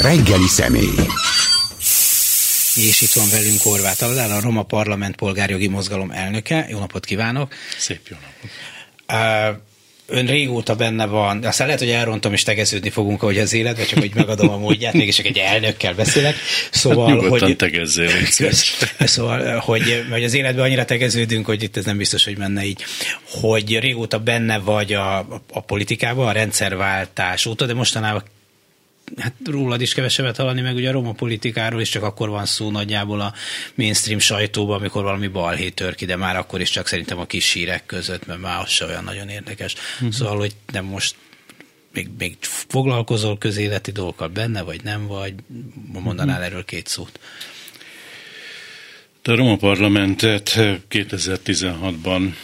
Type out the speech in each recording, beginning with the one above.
reggeli személy. És itt van velünk Horváth Aldán, a Roma Parlament Polgárjogi Mozgalom elnöke. Jó napot kívánok! Szép jó napot! Uh, ön régóta benne van, aztán lehet, hogy elrontom és tegeződni fogunk, ahogy az életben, csak hogy megadom a módját, mégis csak egy elnökkel beszélek. Szóval, hát hogy, tegezzél, Szóval, hogy, hogy az életben annyira tegeződünk, hogy itt ez nem biztos, hogy menne így, hogy régóta benne vagy a, a, a politikában, a rendszerváltás óta, de mostanában hát rólad is kevesebbet hallani, meg ugye a roma politikáról is csak akkor van szó nagyjából a mainstream sajtóban, amikor valami balhé tör ki, de már akkor is csak szerintem a kis hírek között, mert már az se olyan nagyon érdekes. Uh-huh. Szóval, hogy nem most még, még foglalkozol közéleti dolgokkal benne, vagy nem, vagy mondanál uh-huh. erről két szót? A Roma Parlamentet 2016-ban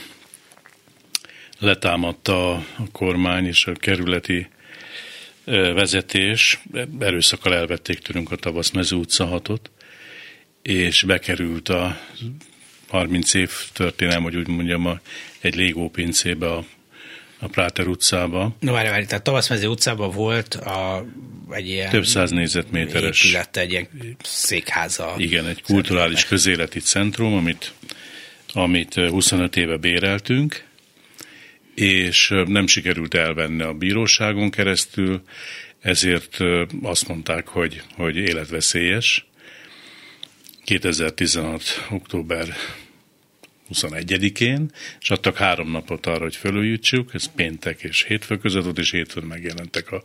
letámadta a kormány és a kerületi vezetés, erőszakkal elvették tőlünk a Tavaszmező utca hatot, és bekerült a 30 év történelem, hogy úgy mondjam, a, egy légópincébe a, a Práter utcába. No, várj, várj, tehát Tavaszmező utcában volt a, egy ilyen... Több száz négyzetméteres... Épület, egy ilyen székháza. Igen, egy kulturális közéleti centrum, amit, amit 25 éve béreltünk, és nem sikerült elvenni a bíróságon keresztül, ezért azt mondták, hogy, hogy életveszélyes. 2016. október 21-én, és adtak három napot arra, hogy fölújítsuk, ez péntek és hétfő között volt, és hétfőn megjelentek a,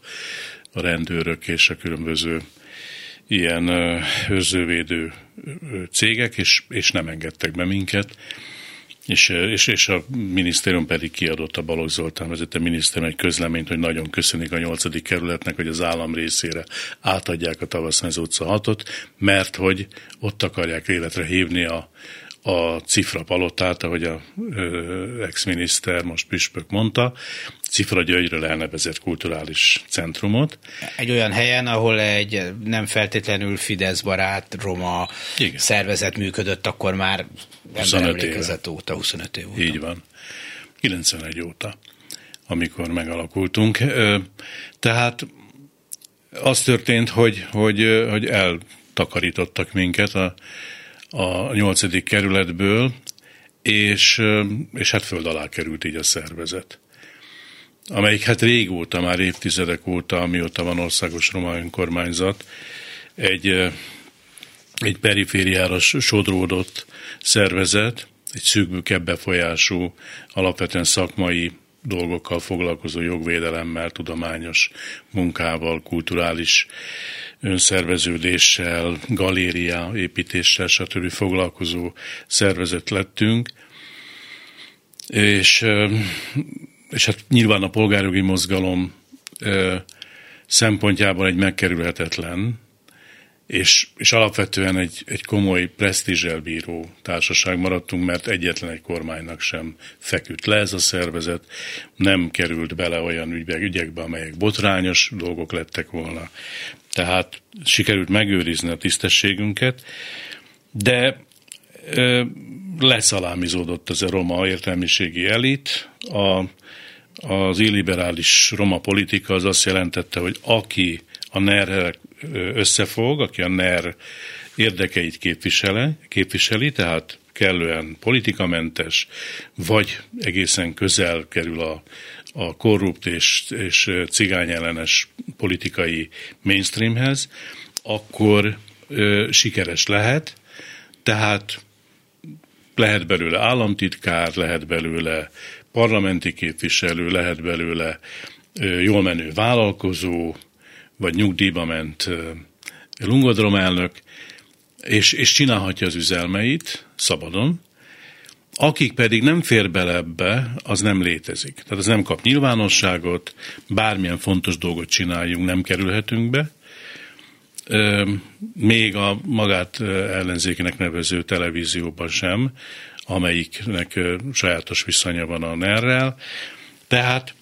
a rendőrök és a különböző ilyen őrzővédő cégek, és, és nem engedtek be minket. És, és, és a minisztérium pedig kiadott a Balogh Zoltán vezette minisztérium egy közleményt, hogy nagyon köszönik a nyolcadik kerületnek, hogy az állam részére átadják a Tavasznez utca hatot, mert hogy ott akarják életre hívni a, a Cifra palotát, ahogy a ex-miniszter, most Püspök mondta, Cifra Györgyről elnevezett kulturális centrumot. Egy olyan helyen, ahol egy nem feltétlenül Fidesz barát roma Igen. szervezet működött, akkor már 25 éve. óta, 25 év óta. Így van. 91 óta, amikor megalakultunk. Tehát az történt, hogy, hogy, hogy eltakarítottak minket a, a 8. kerületből, és, és hát föld alá került így a szervezet amelyik hát régóta, már évtizedek óta, amióta van országos roma önkormányzat, egy, egy perifériára sodródott szervezet, egy szűkbükebb befolyású, alapvetően szakmai dolgokkal foglalkozó jogvédelemmel, tudományos munkával, kulturális önszerveződéssel, galéria építéssel, stb. foglalkozó szervezet lettünk, és és hát nyilván a polgárjogi mozgalom szempontjából egy megkerülhetetlen, és, és alapvetően egy, egy komoly presztízsel bíró társaság maradtunk, mert egyetlen egy kormánynak sem feküdt le ez a szervezet, nem került bele olyan ügyek, ügyekbe, amelyek botrányos dolgok lettek volna. Tehát sikerült megőrizni a tisztességünket, de ö, leszalámizódott ez a roma értelmiségi elit, a az illiberális roma politika az azt jelentette, hogy aki a ner összefog, aki a NER érdekeit képviseli, képviseli, tehát kellően politikamentes, vagy egészen közel kerül a, a korrupt és, és cigányellenes politikai mainstreamhez, akkor ö, sikeres lehet, tehát lehet belőle államtitkár, lehet belőle parlamenti képviselő, lehet belőle jól menő vállalkozó, vagy nyugdíjba ment lungodrom elnök, és, és csinálhatja az üzelmeit szabadon, akik pedig nem fér bele ebbe, az nem létezik. Tehát az nem kap nyilvánosságot, bármilyen fontos dolgot csináljunk, nem kerülhetünk be. Még a magát ellenzékének nevező televízióban sem, amelyiknek sajátos viszonya van a ner Tehát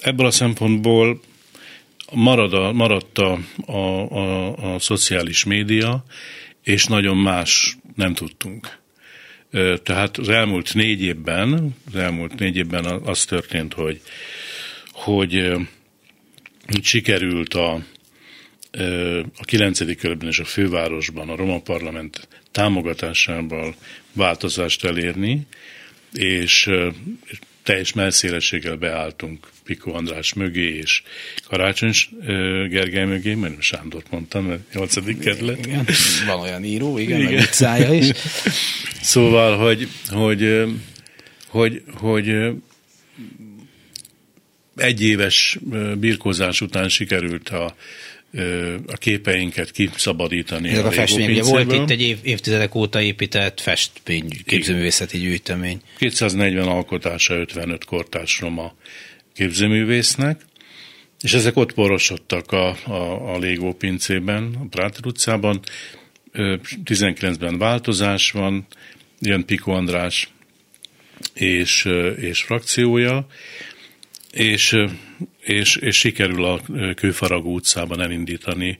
ebből a szempontból marad a, maradt a, a, a, a szociális média, és nagyon más nem tudtunk. Tehát az elmúlt négy évben, az elmúlt négy évben az történt, hogy, hogy sikerült a, a 9. körben és a fővárosban a Roma Parlament támogatásával változást elérni, és teljes melszélességgel beálltunk Piko András mögé és Karácsony Gergely mögé, mert Sándort mondtam, mert 8. kerület. Igen, van olyan író, igen, igen. utcája is. Szóval, hogy, hogy, hogy, hogy egy éves birkózás után sikerült a, a képeinket kiszabadítani. Ez a, a festmény, volt itt egy év, évtizedek óta épített festmény, képzőművészeti gyűjtemény. 240 alkotása 55 kortárs roma képzőművésznek, és ezek ott porosodtak a, a, a Légó a Práter utcában. 19-ben változás van, jön Piko András és, és frakciója, és, és, és sikerül a Kőfaragó utcában elindítani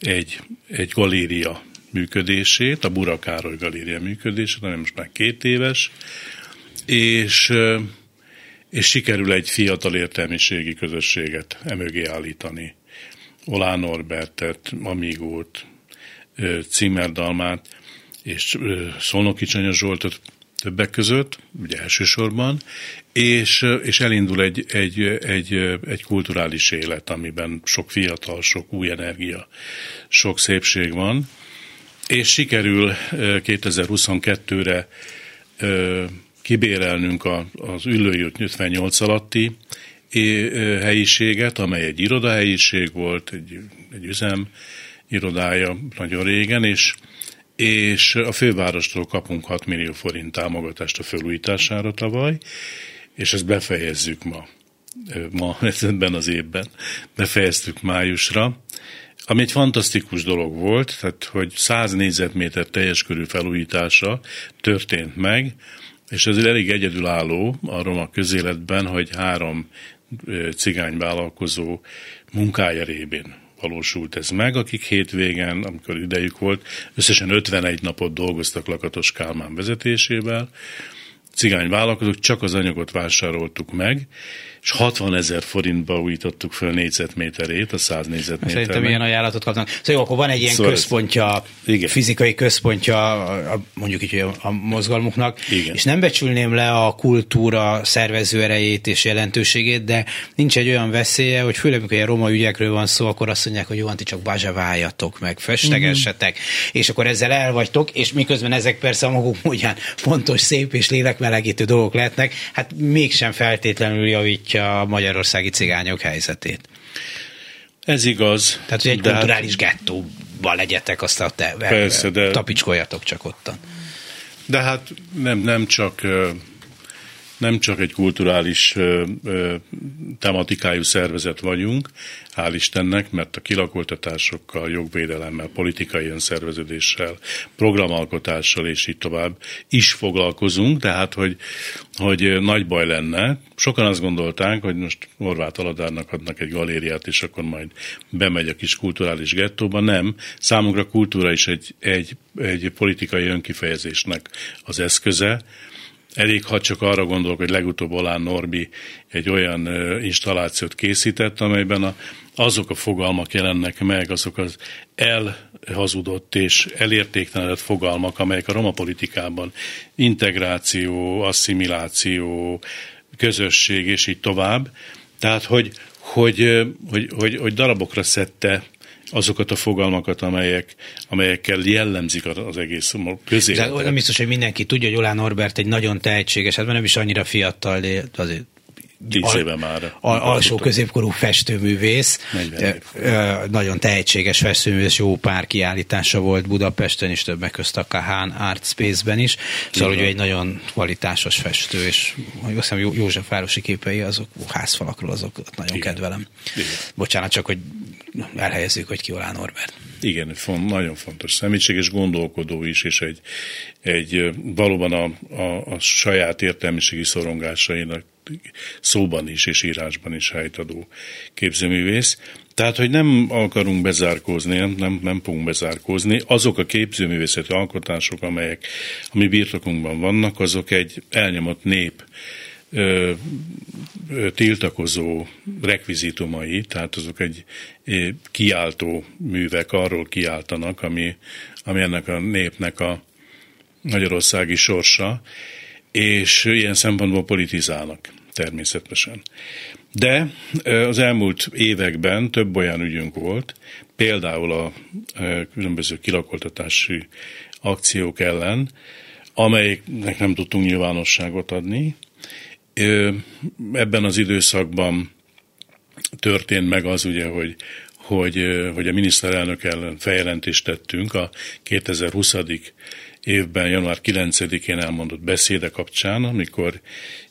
egy, egy galéria működését, a Burakároly galéria működését, ami most már két éves, és, és sikerül egy fiatal értelmiségi közösséget emögé állítani. Olá Norbertet, Amigót, Cimmerdalmát és Szolnoki Csanya Zsoltot többek között, ugye elsősorban, és, és elindul egy, egy, egy, egy kulturális élet, amiben sok fiatal, sok új energia, sok szépség van, és sikerül 2022-re kibérelnünk az Üllőjút 58 alatti helyiséget, amely egy irodahelyiség volt, egy, egy üzem irodája nagyon régen, és és a fővárostól kapunk 6 millió forint támogatást a felújítására tavaly, és ezt befejezzük ma, ma ebben az évben, befejeztük májusra, ami egy fantasztikus dolog volt, tehát hogy 100 négyzetméter teljes körű felújítása történt meg, és ez elég egyedülálló a roma közéletben, hogy három cigány vállalkozó munkája révén valósult ez meg, akik hétvégen, amikor idejük volt, összesen 51 napot dolgoztak Lakatos Kálmán vezetésével, cigány vállalkozók, csak az anyagot vásároltuk meg, és 60 ezer forintba újítottuk fel négyzetméterét, a 100 négyzetméternek. Szerintem ilyen ajánlatot kapnak. Szóval jó, akkor van egy ilyen szóval központja, igen. fizikai központja, a, mondjuk így a, a mozgalmuknak, igen. és nem becsülném le a kultúra szervező erejét és jelentőségét, de nincs egy olyan veszélye, hogy főleg, amikor ilyen roma ügyekről van szó, akkor azt mondják, hogy jó, ti csak bazsaváljatok meg, festegessetek, mm-hmm. és akkor ezzel elvagytok, és miközben ezek persze a maguk módján fontos, szép és lélekmelegítő dolgok lehetnek, hát mégsem feltétlenül javítja javítja a magyarországi cigányok helyzetét. Ez igaz. Tehát, hogy egy kulturális hát, gettóban legyetek, azt a te, persze, de, tapicskoljatok csak ottan. De hát nem, nem csak nem csak egy kulturális ö, ö, tematikájú szervezet vagyunk, hál' Istennek, mert a kilakoltatásokkal, jogvédelemmel, politikai önszerveződéssel, programalkotással és így tovább is foglalkozunk, tehát hogy, hogy nagy baj lenne. Sokan azt gondolták, hogy most Horváth Aladárnak adnak egy galériát, és akkor majd bemegy a kis kulturális gettóba. Nem, számunkra kultúra is egy, egy, egy politikai önkifejezésnek az eszköze, Elég, ha csak arra gondolok, hogy legutóbb Olán Norbi egy olyan installációt készített, amelyben a, azok a fogalmak jelennek meg, azok az elhazudott és elértéktelenedett fogalmak, amelyek a roma politikában integráció, asszimiláció, közösség és így tovább. Tehát, hogy, hogy, hogy, hogy, hogy darabokra szedte azokat a fogalmakat, amelyek, amelyekkel jellemzik az egész közéletet. Nem biztos, hogy mindenki tudja, hogy Olán Norbert egy nagyon tehetséges, hát nem is annyira fiatal, de azért Tíz éve már. Al, alsó középkorú festőművész, nagyon tehetséges festőművész, jó pár kiállítása volt Budapesten is, többek közt a Kahán Art Space-ben is, szóval hogy egy nagyon kvalitásos festő, és azt hiszem József városi képei, azok házfalakról, azok nagyon Igen. kedvelem. Igen. Bocsánat, csak hogy elhelyezzük, hogy ki Olán Norbert. Igen, font, nagyon fontos személyiség, és gondolkodó is, és egy, egy valóban a, a, a saját értelmiségi szorongásainak szóban is és írásban is helytadó képzőművész. Tehát, hogy nem akarunk bezárkózni, nem, nem fogunk bezárkózni. Azok a képzőművészeti alkotások, amelyek a mi birtokunkban vannak, azok egy elnyomott nép ö, tiltakozó rekvizitumai, tehát azok egy kiáltó művek arról kiáltanak, ami, ami ennek a népnek a magyarországi sorsa, és ilyen szempontból politizálnak természetesen. De az elmúlt években több olyan ügyünk volt, például a különböző kilakoltatási akciók ellen, amelyeknek nem tudtunk nyilvánosságot adni. Ebben az időszakban történt meg az ugye, hogy, hogy, hogy a miniszterelnök ellen feljelentést tettünk a 2020 évben, január 9-én elmondott beszéde kapcsán, amikor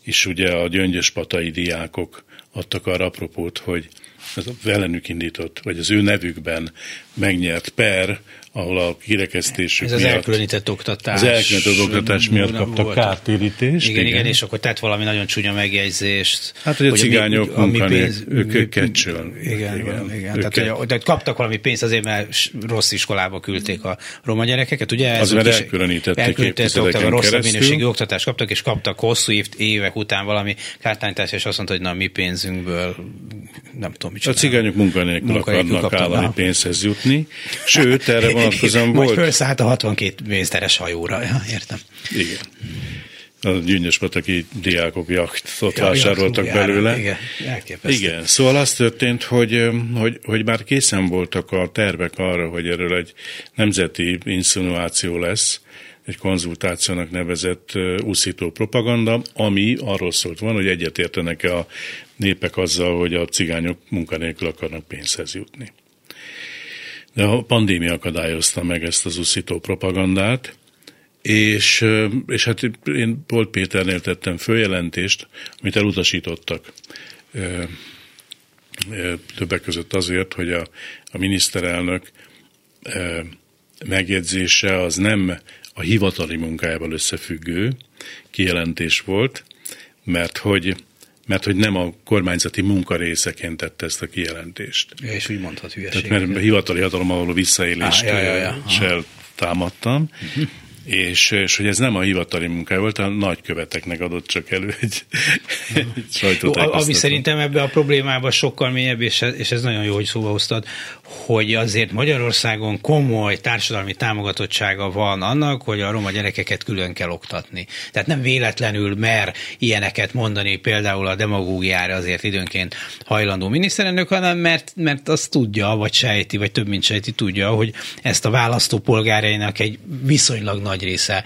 is ugye a gyöngyös patai diákok adtak arra apropót, hogy az velük indított, vagy az ő nevükben megnyert per, ahol a kirekesztésük Ez az miatt, elkülönített oktatás. Az elkülönített oktatás miatt kaptak kártérítést. Igen, igen, igen, és akkor tett valami nagyon csúnya megjegyzést. Hát, hogy a cigányok a mi, pénz, ők, kecsön. Igen, igen, igen. Ők tehát, hogy, tehát kaptak valami pénzt azért, mert rossz iskolába küldték a roma gyerekeket, ugye? Az, mert elkülönítették elkülönítették, a rosszabb minőségű oktatást kaptak, és kaptak hosszú év, évek után valami kártányítást, és azt mondta, hogy na, mi pénzünkből nem tudom, mit A cigányok munkanélkül akarnak állami pénzhez jutni, sőt, erre vonatkozóan volt. Majd felszállt a 62 mézteres hajóra, ja, értem. Igen. A gyűnyös pataki diákok jachtot ja, vásároltak jacht, belőle. Igen, igen, szóval az történt, hogy, hogy, hogy már készen voltak a tervek arra, hogy erről egy nemzeti insinuáció lesz, egy konzultációnak nevezett úszító propaganda, ami arról szólt van, hogy egyetértenek-e a népek azzal, hogy a cigányok munkanélkül akarnak pénzhez jutni. De a pandémia akadályozta meg ezt az uszító propagandát, és, és hát én Polt Péternél tettem följelentést, amit elutasítottak többek között azért, hogy a, a miniszterelnök megjegyzése az nem a hivatali munkájával összefüggő kijelentés volt, mert hogy mert hogy nem a kormányzati munka részeként tette ezt a kijelentést. Ja, és úgy mondhat hülyeséget. Tehát mert hivatali hatalommal való visszaélést ah, ja, ja, ja. támadtam. Uh-huh és, és hogy ez nem a hivatali munkája volt, a nagyköveteknek adott csak elő egy, egy sajtótájékoztató. Ami szerintem ebbe a problémába sokkal mélyebb, és ez, és ez nagyon jó, hogy szóba hoztad, hogy azért Magyarországon komoly társadalmi támogatottsága van annak, hogy a roma gyerekeket külön kell oktatni. Tehát nem véletlenül mer ilyeneket mondani például a demagógiára azért időnként hajlandó miniszterelnök, hanem mert, mert azt tudja, vagy sejti, vagy több mint sejti tudja, hogy ezt a választópolgárainak egy viszonylag nagy része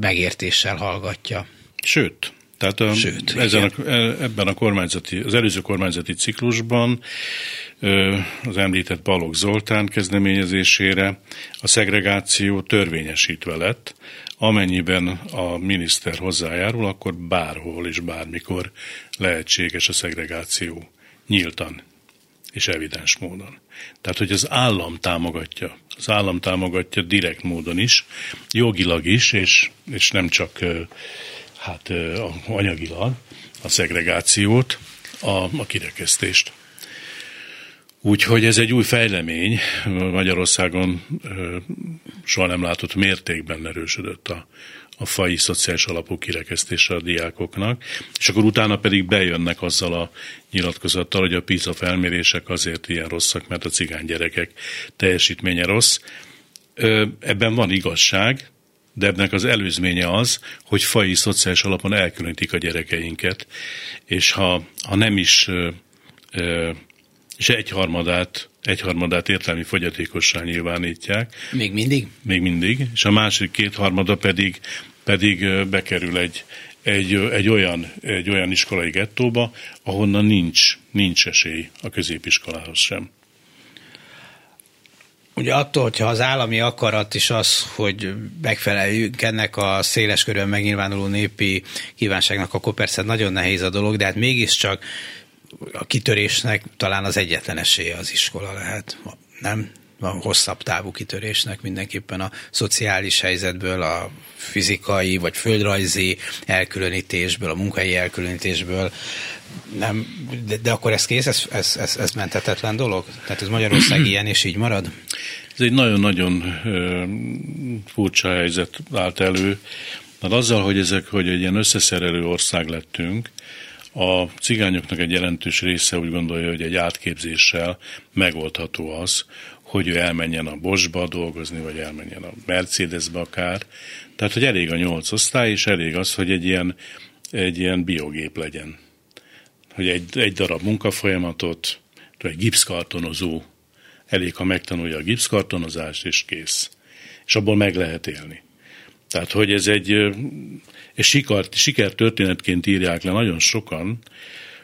megértéssel hallgatja. Sőt, tehát a, Sőt, ezen a, ebben a kormányzati, az előző kormányzati ciklusban az említett Balogh Zoltán kezdeményezésére a szegregáció törvényesítve lett, amennyiben a miniszter hozzájárul, akkor bárhol és bármikor lehetséges a szegregáció nyíltan és evidens módon. Tehát, hogy az állam támogatja, az állam támogatja direkt módon is, jogilag is, és, és nem csak hát anyagilag a szegregációt, a, a kirekesztést. Úgyhogy ez egy új fejlemény, Magyarországon soha nem látott mértékben erősödött a, a fai szociális alapú kirekesztése a diákoknak, és akkor utána pedig bejönnek azzal a nyilatkozattal, hogy a PISA felmérések azért ilyen rosszak, mert a cigány gyerekek teljesítménye rossz. Ebben van igazság, de ennek az előzménye az, hogy fai szociális alapon elkülönítik a gyerekeinket, és ha, ha nem is és egyharmadát, egyharmadát értelmi fogyatékossá nyilvánítják. Még mindig? Még mindig, és a másik kétharmada pedig, pedig bekerül egy, egy, egy, olyan, egy olyan iskolai gettóba, ahonnan nincs, nincs esély a középiskolához sem. Ugye attól, hogyha az állami akarat is az, hogy megfeleljünk ennek a széles körön megnyilvánuló népi kívánságnak, akkor persze nagyon nehéz a dolog, de hát mégiscsak a kitörésnek talán az egyetlen esélye az iskola lehet, nem? A hosszabb távú kitörésnek mindenképpen a szociális helyzetből, a fizikai vagy földrajzi elkülönítésből, a munkai elkülönítésből nem, de, de akkor ez kész, ez, ez, ez, ez menthetetlen dolog? Tehát ez Magyarország ilyen, és így marad? Ez egy nagyon-nagyon furcsa helyzet állt elő. Tehát azzal, hogy ezek, hogy egy ilyen összeszerelő ország lettünk, a cigányoknak egy jelentős része úgy gondolja, hogy egy átképzéssel megoldható az, hogy ő elmenjen a Bosba dolgozni, vagy elmenjen a Mercedesbe akár. Tehát, hogy elég a nyolc osztály, és elég az, hogy egy ilyen, egy ilyen biogép legyen. Hogy egy, egy darab munkafolyamatot, egy gipszkartonozó, elég, ha megtanulja a gipszkartonozást, és kész. És abból meg lehet élni. Tehát, hogy ez egy, és sikert, sikertörténetként írják le nagyon sokan,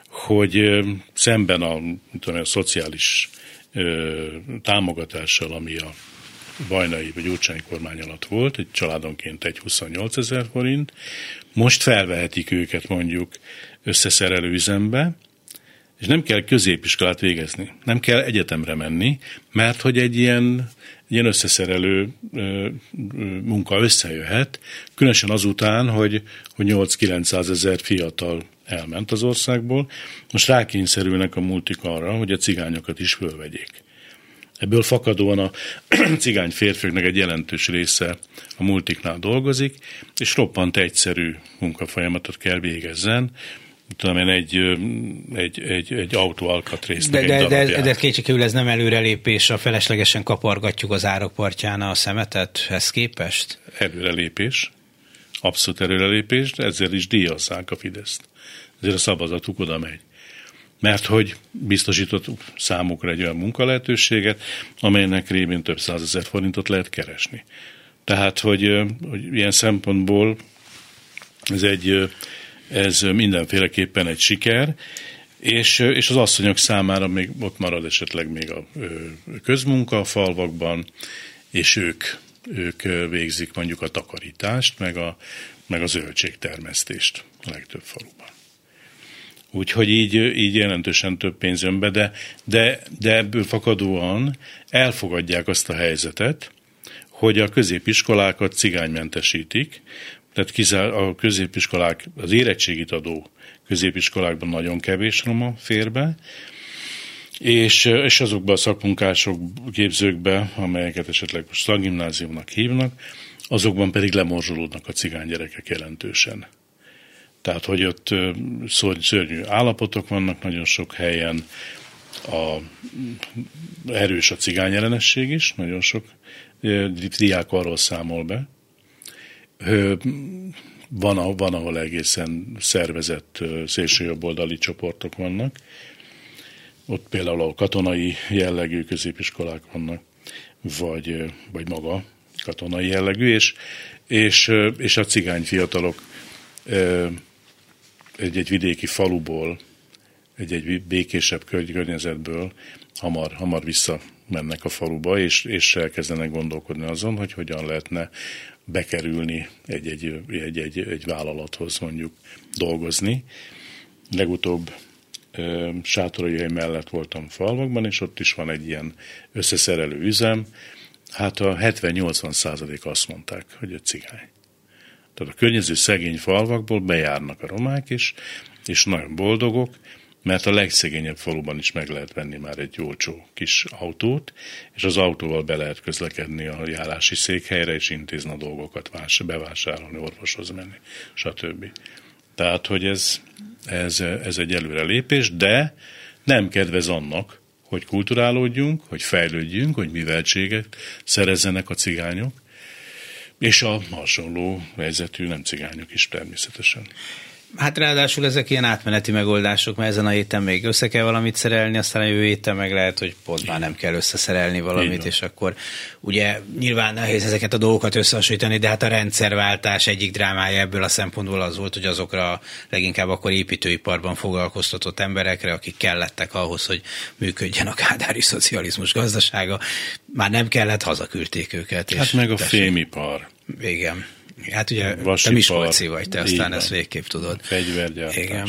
hogy szemben a, tudom, a szociális ö, támogatással, ami a bajnai vagy Gyurcsány kormány alatt volt, egy családonként egy 28 ezer forint, most felvehetik őket mondjuk összeszerelő üzembe, és nem kell középiskolát végezni, nem kell egyetemre menni, mert hogy egy ilyen, egy ilyen összeszerelő munka összejöhet, különösen azután, hogy, hogy 8-900 ezer fiatal elment az országból, most rákényszerülnek a multik arra, hogy a cigányokat is fölvegyék. Ebből fakadóan a cigány férfiaknak egy jelentős része a multiknál dolgozik, és roppant egyszerű munkafolyamatot kell végezzen, tudom én, egy, egy, egy, egy autó alkatrészt. De, de, de, de kétségkívül ez nem előrelépés, a feleslegesen kapargatjuk az árokpartján a szemetet, ez képest? Előrelépés, abszolút előrelépés, de ezzel is díjazzák a Fideszt. Ezért a szavazatuk oda megy. Mert hogy biztosított számukra egy olyan munkalehetőséget, amelynek révén több százezer forintot lehet keresni. Tehát, hogy, hogy ilyen szempontból ez egy ez mindenféleképpen egy siker, és, és az asszonyok számára még ott marad esetleg még a közmunka a falvakban, és ők, ők végzik mondjuk a takarítást, meg a, meg a zöldségtermesztést a legtöbb faluban. Úgyhogy így, így jelentősen több pénz jön be, de, de, de ebből fakadóan elfogadják azt a helyzetet, hogy a középiskolákat cigánymentesítik, tehát kizár, a középiskolák, az érettségit adó középiskolákban nagyon kevés roma fér be, és, és azokban a szakmunkások képzőkbe, amelyeket esetleg most szakgimnáziumnak hívnak, azokban pedig lemorzsolódnak a cigány gyerekek jelentősen. Tehát, hogy ott szörnyű állapotok vannak nagyon sok helyen, a, erős a cigány ellenesség is, nagyon sok diák arról számol be, van, van, ahol egészen szervezett szélsőjobboldali csoportok vannak. Ott például a katonai jellegű középiskolák vannak, vagy, vagy maga katonai jellegű, és, és, és a cigány fiatalok egy, egy vidéki faluból, egy, egy békésebb környezetből hamar, hamar visszamennek a faluba, és, és elkezdenek gondolkodni azon, hogy hogyan lehetne bekerülni egy, egy, egy, vállalathoz mondjuk dolgozni. Legutóbb sátorai mellett voltam falvakban, és ott is van egy ilyen összeszerelő üzem. Hát a 70-80 százalék azt mondták, hogy a cigány. Tehát a környező szegény falvakból bejárnak a romák is, és nagyon boldogok, mert a legszegényebb faluban is meg lehet venni már egy olcsó kis autót, és az autóval be lehet közlekedni a járási székhelyre, és intézni a dolgokat, bevásárolni, orvoshoz menni, stb. Tehát, hogy ez, ez, ez egy előrelépés, de nem kedvez annak, hogy kulturálódjunk, hogy fejlődjünk, hogy műveltséget szerezzenek a cigányok, és a hasonló helyzetű nem cigányok is természetesen. Hát ráadásul ezek ilyen átmeneti megoldások, mert ezen a héten még össze kell valamit szerelni, aztán a jövő héten meg lehet, hogy pont már nem kell összeszerelni valamit, és akkor ugye nyilván nehéz ezeket a dolgokat összehasonlítani, de hát a rendszerváltás egyik drámája ebből a szempontból az volt, hogy azokra leginkább akkor építőiparban foglalkoztatott emberekre, akik kellettek ahhoz, hogy működjen a kádári szocializmus gazdasága, már nem kellett, hazaküldték őket. Hát meg a tessék. fémipar. Igen. Hát ugye Vasipar, te Miskolci vagy, te aztán ezt végképp tudod. Fegyvergyártás. Igen.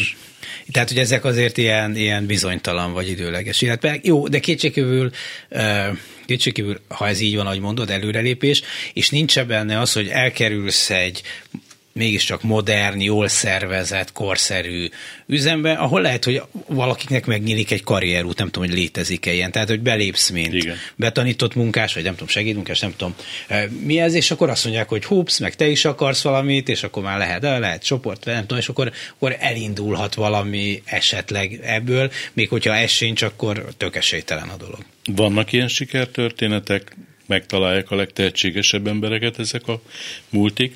Tehát, hogy ezek azért ilyen, ilyen bizonytalan vagy időleges. Illetve jó, de kétségkívül, kétségkívül, ha ez így van, ahogy mondod, előrelépés, és nincs benne az, hogy elkerülsz egy mégiscsak modern, jól szervezett, korszerű üzembe, ahol lehet, hogy valakiknek megnyílik egy karrierút, nem tudom, hogy létezik-e ilyen, tehát hogy belépsz, mint Igen. betanított munkás, vagy nem tudom, segédmunkás, nem tudom eh, mi ez, és akkor azt mondják, hogy hups, meg te is akarsz valamit, és akkor már lehet, de lehet csoport, nem tudom, és akkor, akkor elindulhat valami esetleg ebből, még hogyha ez sincs, akkor tök esélytelen a dolog. Vannak ilyen sikertörténetek, megtalálják a legtehetségesebb embereket ezek a multik,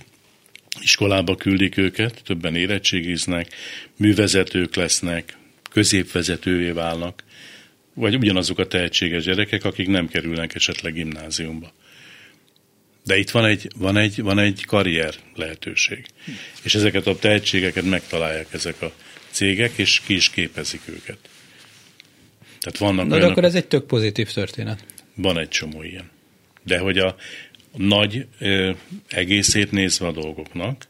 iskolába küldik őket, többen érettségiznek, művezetők lesznek, középvezetővé válnak, vagy ugyanazok a tehetséges gyerekek, akik nem kerülnek esetleg gimnáziumba. De itt van egy, van egy, van egy karrier lehetőség. És ezeket a tehetségeket megtalálják ezek a cégek, és ki is képezik őket. Tehát vannak Na, olyanok, de akkor ez egy tök pozitív történet. Van egy csomó ilyen. De hogy a, nagy ö, egészét nézve a dolgoknak,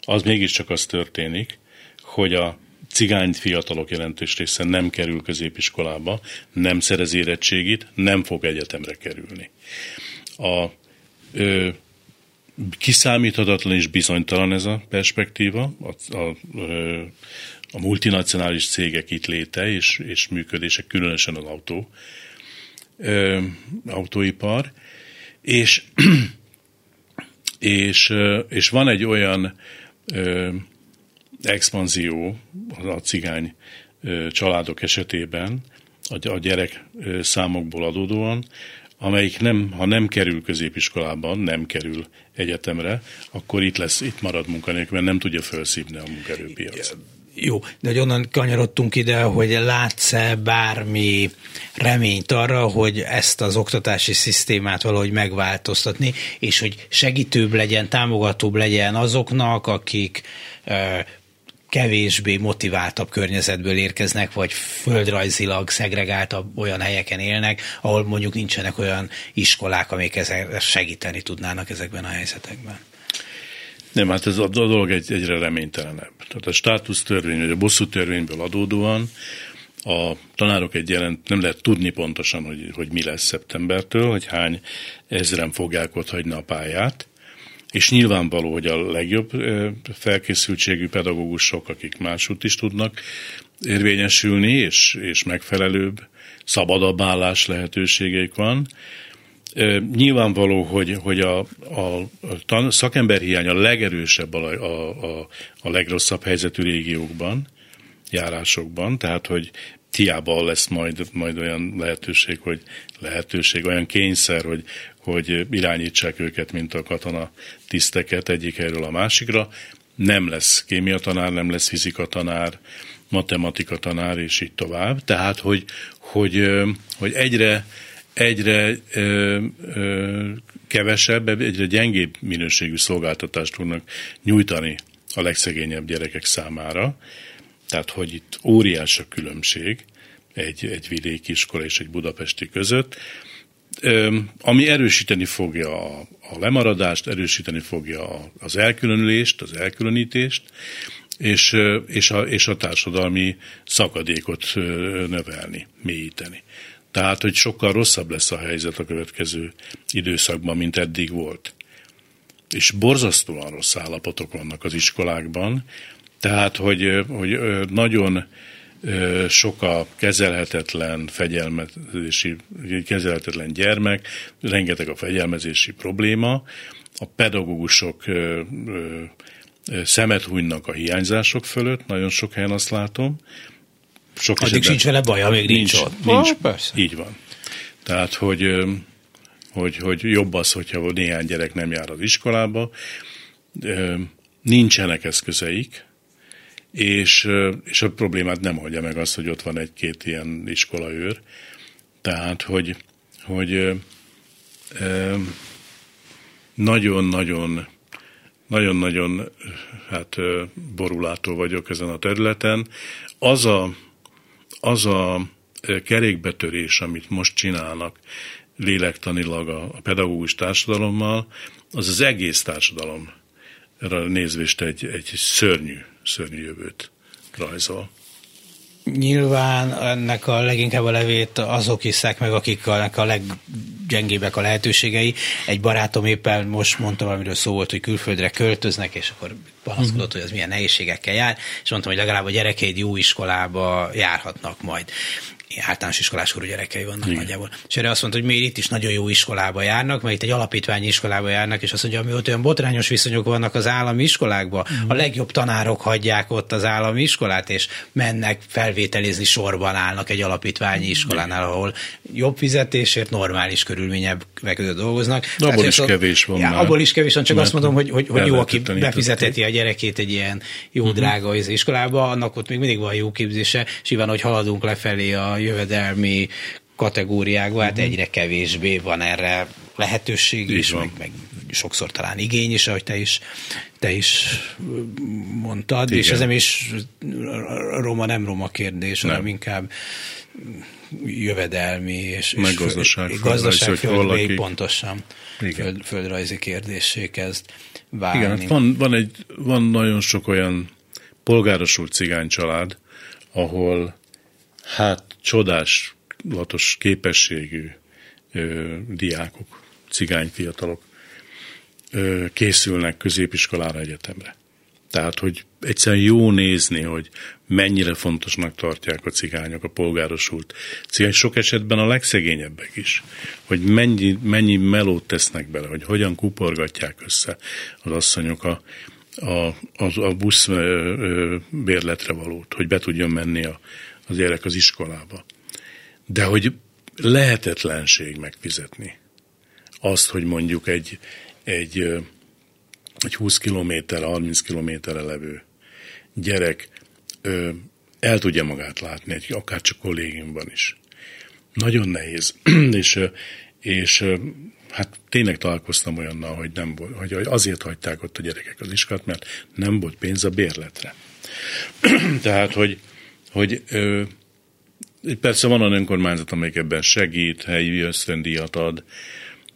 az mégiscsak az történik, hogy a cigány fiatalok jelentős része nem kerül középiskolába, nem szerez érettségit, nem fog egyetemre kerülni. A ö, kiszámíthatatlan és bizonytalan ez a perspektíva, a, a, a multinacionális cégek itt léte és, és működése, különösen az autó, ö, autóipar, és, és, és van egy olyan ö, expanzió a cigány ö, családok esetében, a, a gyerek ö, számokból adódóan, amelyik nem, ha nem kerül középiskolában, nem kerül egyetemre, akkor itt lesz, itt marad munkanélkül, mert nem tudja felszívni a munkaerőpiac. Jó, de hogy onnan kanyarodtunk ide, hogy látsz-e bármi reményt arra, hogy ezt az oktatási szisztémát valahogy megváltoztatni, és hogy segítőbb legyen, támogatóbb legyen azoknak, akik kevésbé motiváltabb környezetből érkeznek, vagy földrajzilag szegregáltabb olyan helyeken élnek, ahol mondjuk nincsenek olyan iskolák, amik segíteni tudnának ezekben a helyzetekben. Nem, hát ez a dolog egy, egyre reménytelenebb. Tehát a státusz törvény, vagy a bosszú törvényből adódóan a tanárok egy jelent, nem lehet tudni pontosan, hogy, hogy mi lesz szeptembertől, hogy hány ezren fogják ott hagyni a pályát, és nyilvánvaló, hogy a legjobb felkészültségű pedagógusok, akik máshogy is tudnak érvényesülni, és, és megfelelőbb, szabadabb állás lehetőségeik van, Nyilvánvaló, hogy, hogy a, a, a szakemberhiány a legerősebb a, a, a, a legrosszabb helyzetű régiókban, járásokban, tehát hogy tiába lesz majd, majd olyan lehetőség, hogy lehetőség, olyan kényszer, hogy, hogy irányítsák őket, mint a katona tiszteket egyik helyről a másikra. Nem lesz kémia tanár, nem lesz fizika tanár, matematika tanár, és így tovább. Tehát, hogy, hogy, hogy egyre egyre ö, ö, kevesebb, egyre gyengébb minőségű szolgáltatást tudnak nyújtani a legszegényebb gyerekek számára. Tehát, hogy itt óriás a különbség egy, egy vidéki iskola és egy budapesti között, ö, ami erősíteni fogja a, a lemaradást, erősíteni fogja az elkülönülést, az elkülönítést, és, és, a, és a társadalmi szakadékot növelni, mélyíteni. Tehát, hogy sokkal rosszabb lesz a helyzet a következő időszakban, mint eddig volt. És borzasztóan rossz állapotok vannak az iskolákban, tehát, hogy, hogy nagyon sok a kezelhetetlen fegyelmezési, kezelhetetlen gyermek, rengeteg a fegyelmezési probléma, a pedagógusok szemet hunynak a hiányzások fölött, nagyon sok helyen azt látom, sok Addig sincs vele baja, még nincs, nincs ott. Nincs, ah, persze. így van. Tehát, hogy, hogy, hogy jobb az, hogyha néhány gyerek nem jár az iskolába, nincsenek eszközeik, és, és a problémát nem oldja meg az, hogy ott van egy-két ilyen iskolaőr. Tehát, hogy, hogy nagyon-nagyon nagyon-nagyon hát borulátó vagyok ezen a területen. Az a az a kerékbetörés, amit most csinálnak lélektanilag a, a pedagógus társadalommal, az az egész társadalomra nézvést egy, egy szörnyű, szörnyű jövőt rajzol. Nyilván ennek a leginkább a levét azok iszák meg, akik a gyengébbek a lehetőségei. Egy barátom éppen most mondta valamiről szó volt, hogy külföldre költöznek, és akkor panaszkodott, uh-huh. hogy az milyen nehézségekkel jár, és mondtam, hogy legalább a gyerekeid jó iskolába járhatnak majd általános iskolás korú gyerekei vannak Igen. nagyjából. És erre azt mondta, hogy még itt is nagyon jó iskolába járnak, mert itt egy alapítványi iskolába járnak, és azt mondja, hogy ott olyan botrányos viszonyok vannak az állami iskolákban, mm. a legjobb tanárok hagyják ott az állami iskolát, és mennek felvételizni sorban állnak egy alapítványi iskolánál, ahol jobb fizetésért, normális körülmények között dolgoznak. De abból is kevés van ja, már. Abból is kevés van, csak azt mondom, hogy, hogy, hogy jó, aki befizeteti a gyerekét egy ilyen jó, uh-huh. drága iskolába, annak ott még mindig van jó képzése, és nyilván, hogy haladunk lefelé a jövedelmi kategóriákban, hát uh-huh. egyre kevésbé van erre lehetőség is, meg, meg sokszor talán igény is, ahogy te is, te is mondtad, Igen. és ez nem is roma, nem roma kérdés, nem. hanem inkább jövedelmi és, Meg és gazdaság, föld, gazdaság földbély pontosan föld, földrajzi kérdésé kezd válni. Igen, hát van, van, egy, van nagyon sok olyan polgárosult cigány család, ahol hát csodáslatos képességű ö, diákok, cigány fiatalok ö, készülnek középiskolára, egyetemre. Tehát, hogy egyszerűen jó nézni, hogy mennyire fontosnak tartják a cigányok, a polgárosult cigány, sok esetben a legszegényebbek is, hogy mennyi, mennyi melót tesznek bele, hogy hogyan kuporgatják össze az asszonyok a, a, a, a busz bérletre valót, hogy be tudjon menni a, az gyerek az iskolába. De hogy lehetetlenség megfizetni azt, hogy mondjuk egy, egy, egy 20 kilométer, 30 kilométerre levő gyerek ö, el tudja magát látni, egy, akár csak kollégiumban is. Nagyon nehéz. és, és hát tényleg találkoztam olyannal, hogy, nem volt, hogy azért hagyták ott a gyerekek az iskolát, mert nem volt pénz a bérletre. Tehát, hogy hogy ö, persze van olyan önkormányzat, amelyik ebben segít, helyi ösztöndíjat ad,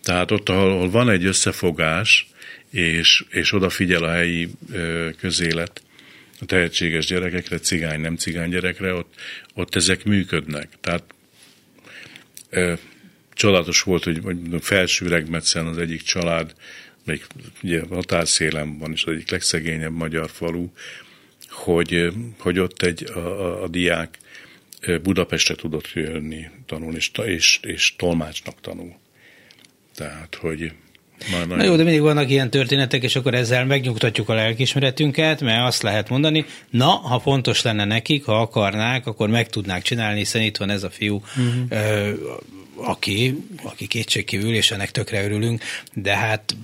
tehát ott, ahol van egy összefogás, és, és odafigyel a helyi ö, közélet a tehetséges gyerekekre, cigány, nem cigány gyerekre, ott, ott ezek működnek. Tehát ö, csodálatos volt, hogy, hogy felső Regmetszen az egyik család, még ugye határszélen van, és az egyik legszegényebb magyar falu, hogy, hogy ott egy, a, a diák Budapestre tudott jönni tanulni, és, és, és tolmácsnak tanul. Tehát, hogy Na, Na jó, de mindig vannak ilyen történetek, és akkor ezzel megnyugtatjuk a lelkismeretünket, mert azt lehet mondani, na, ha fontos lenne nekik, ha akarnák, akkor meg tudnák csinálni, hiszen itt van ez a fiú, uh-huh. ö, aki, aki kétségkívül, és ennek tökre örülünk, de hát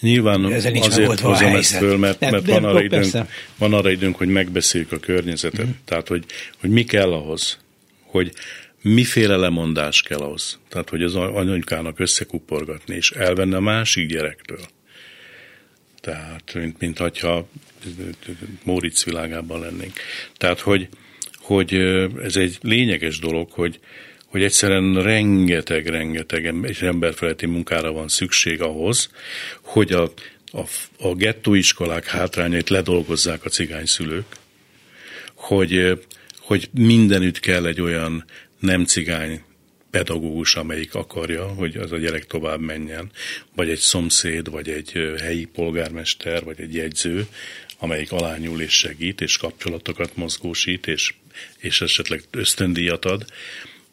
Nyilván azért hozom ezt föl, mert, nem, mert van, arra időnk, van arra időnk, hogy megbeszéljük a környezetet. Mm. Tehát, hogy, hogy mi kell ahhoz, hogy miféle lemondás kell ahhoz. Tehát, hogy az anyukának összekuporgatni, és elvenne a másik gyerektől. Tehát, mint, mint hogyha Móricz világában lennénk. Tehát, hogy, hogy ez egy lényeges dolog, hogy, hogy egyszerűen rengeteg, rengeteg és emberfeletti munkára van szükség ahhoz, hogy a, a, a gettóiskolák hátrányait ledolgozzák a cigányszülők, hogy, hogy mindenütt kell egy olyan nem cigány pedagógus, amelyik akarja, hogy az a gyerek tovább menjen, vagy egy szomszéd, vagy egy helyi polgármester, vagy egy jegyző, amelyik alányul és segít, és kapcsolatokat mozgósít, és, és esetleg ösztöndíjat ad.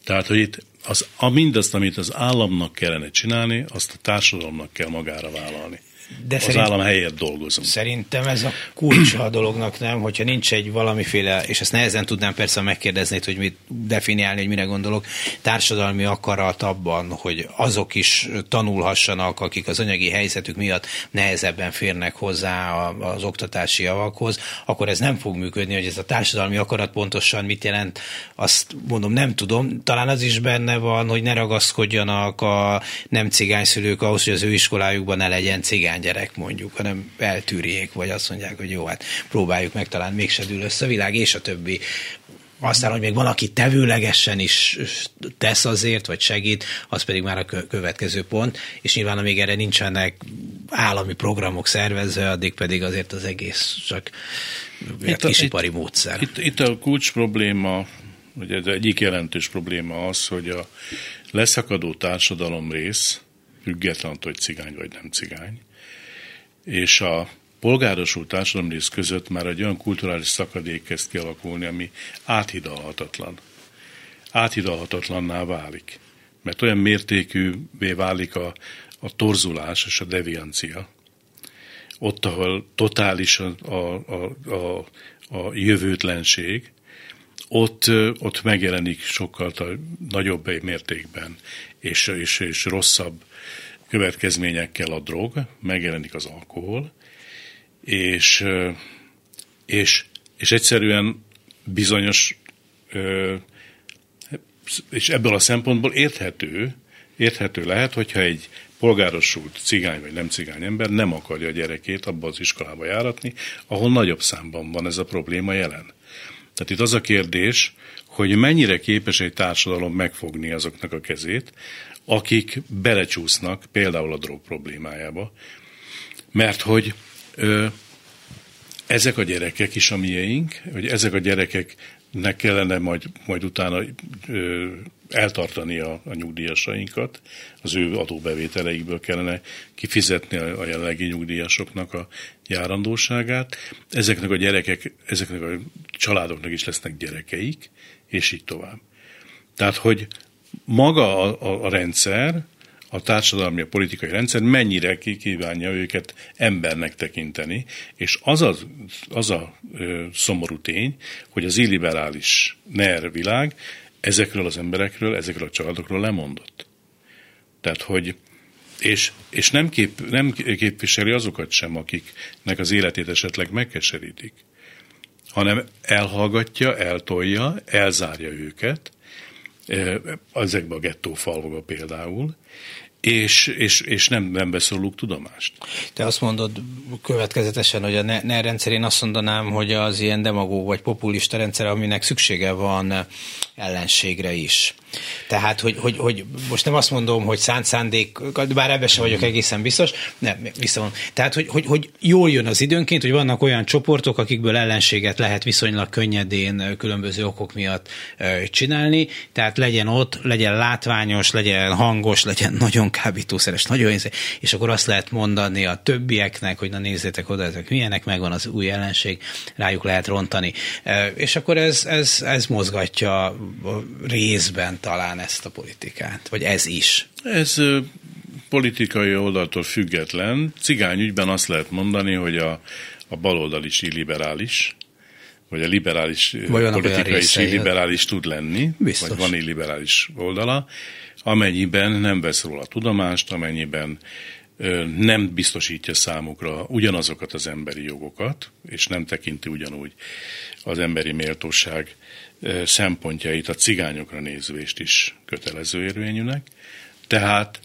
Tehát, hogy itt az, a mindazt, amit az államnak kellene csinálni, azt a társadalomnak kell magára vállalni. De az szerint, állam helyett dolgozunk. Szerintem ez a kulcsa a dolognak, nem? Hogyha nincs egy valamiféle, és ezt nehezen tudnám persze megkérdezni, hogy mit definiálni, hogy mire gondolok, társadalmi akarat abban, hogy azok is tanulhassanak, akik az anyagi helyzetük miatt nehezebben férnek hozzá az oktatási javakhoz, akkor ez nem fog működni, hogy ez a társadalmi akarat pontosan mit jelent, azt mondom, nem tudom. Talán az is benne van, hogy ne ragaszkodjanak a nem cigányszülők ahhoz, hogy az ő iskolájukban ne legyen cigány gyerek mondjuk, hanem eltűrjék, vagy azt mondják, hogy jó, hát próbáljuk meg, talán mégse dől össze a világ, és a többi. Aztán, hogy még van, aki tevőlegesen is tesz azért, vagy segít, az pedig már a következő pont, és nyilván amíg erre nincsenek állami programok szervezve, addig pedig azért az egész csak itt a, kisipari itt, módszer. Itt, itt a kulcs probléma hogy ez egyik jelentős probléma az, hogy a leszakadó társadalom rész, független attól, hogy cigány vagy nem cigány, és a polgárosult társadalomrész között már egy olyan kulturális szakadék kezd kialakulni, ami áthidalhatatlan. Áthidalhatatlanná válik. Mert olyan mértékűvé válik a, a torzulás és a deviancia. Ott, ahol totális a, a, a, a, jövőtlenség, ott, ott megjelenik sokkal nagyobb mértékben, és, és, és rosszabb következményekkel a drog, megjelenik az alkohol, és, és, és egyszerűen bizonyos, és ebből a szempontból érthető, érthető lehet, hogyha egy polgárosult cigány vagy nem cigány ember nem akarja a gyerekét abba az iskolába járatni, ahol nagyobb számban van ez a probléma jelen. Tehát itt az a kérdés, hogy mennyire képes egy társadalom megfogni azoknak a kezét, akik belecsúsznak például a drog problémájába. Mert hogy ö, ezek a gyerekek is a miénk, hogy ezek a gyerekeknek kellene majd, majd utána ö, eltartani a, a nyugdíjasainkat, az ő adóbevételeikből kellene kifizetni a, a jelenlegi nyugdíjasoknak a járandóságát. Ezeknek a gyerekek, ezeknek a családoknak is lesznek gyerekeik, és így tovább. Tehát, hogy maga a, a, rendszer, a társadalmi, a politikai rendszer mennyire kívánja őket embernek tekinteni, és az a, az a ö, szomorú tény, hogy az illiberális NER világ ezekről az emberekről, ezekről a családokról lemondott. Tehát, hogy és, és nem, kép, nem képviseli azokat sem, akiknek az életét esetleg megkeserítik, hanem elhallgatja, eltolja, elzárja őket, ezekbe a gettó falvakba például, és, és, és nem, nem vesz róluk tudomást. Te azt mondod következetesen, hogy a NER rendszer, én azt mondanám, hogy az ilyen demagóg vagy populista rendszer, aminek szüksége van ellenségre is. Tehát, hogy, hogy, hogy most nem azt mondom, hogy szánt szándék, bár ebben sem vagyok egészen biztos, nem, visszamondom. Tehát, hogy, hogy, hogy jól jön az időnként, hogy vannak olyan csoportok, akikből ellenséget lehet viszonylag könnyedén különböző okok miatt csinálni, tehát legyen ott, legyen látványos, legyen hangos, legyen nagyon kábítószeres, nagyon és akkor azt lehet mondani a többieknek, hogy na nézzétek oda, ezek milyenek, megvan az új ellenség, rájuk lehet rontani. És akkor ez, ez, ez mozgatja részben talán ezt a politikát, vagy ez is? Ez politikai oldaltól független. Cigányügyben azt lehet mondani, hogy a, a baloldal is illiberális, vagy a liberális vagy politika is illiberális tud lenni, Biztos. vagy van illiberális oldala, amennyiben nem vesz róla tudomást, amennyiben nem biztosítja számukra ugyanazokat az emberi jogokat, és nem tekinti ugyanúgy az emberi méltóság szempontjait a cigányokra nézvést is kötelező érvényűnek. Tehát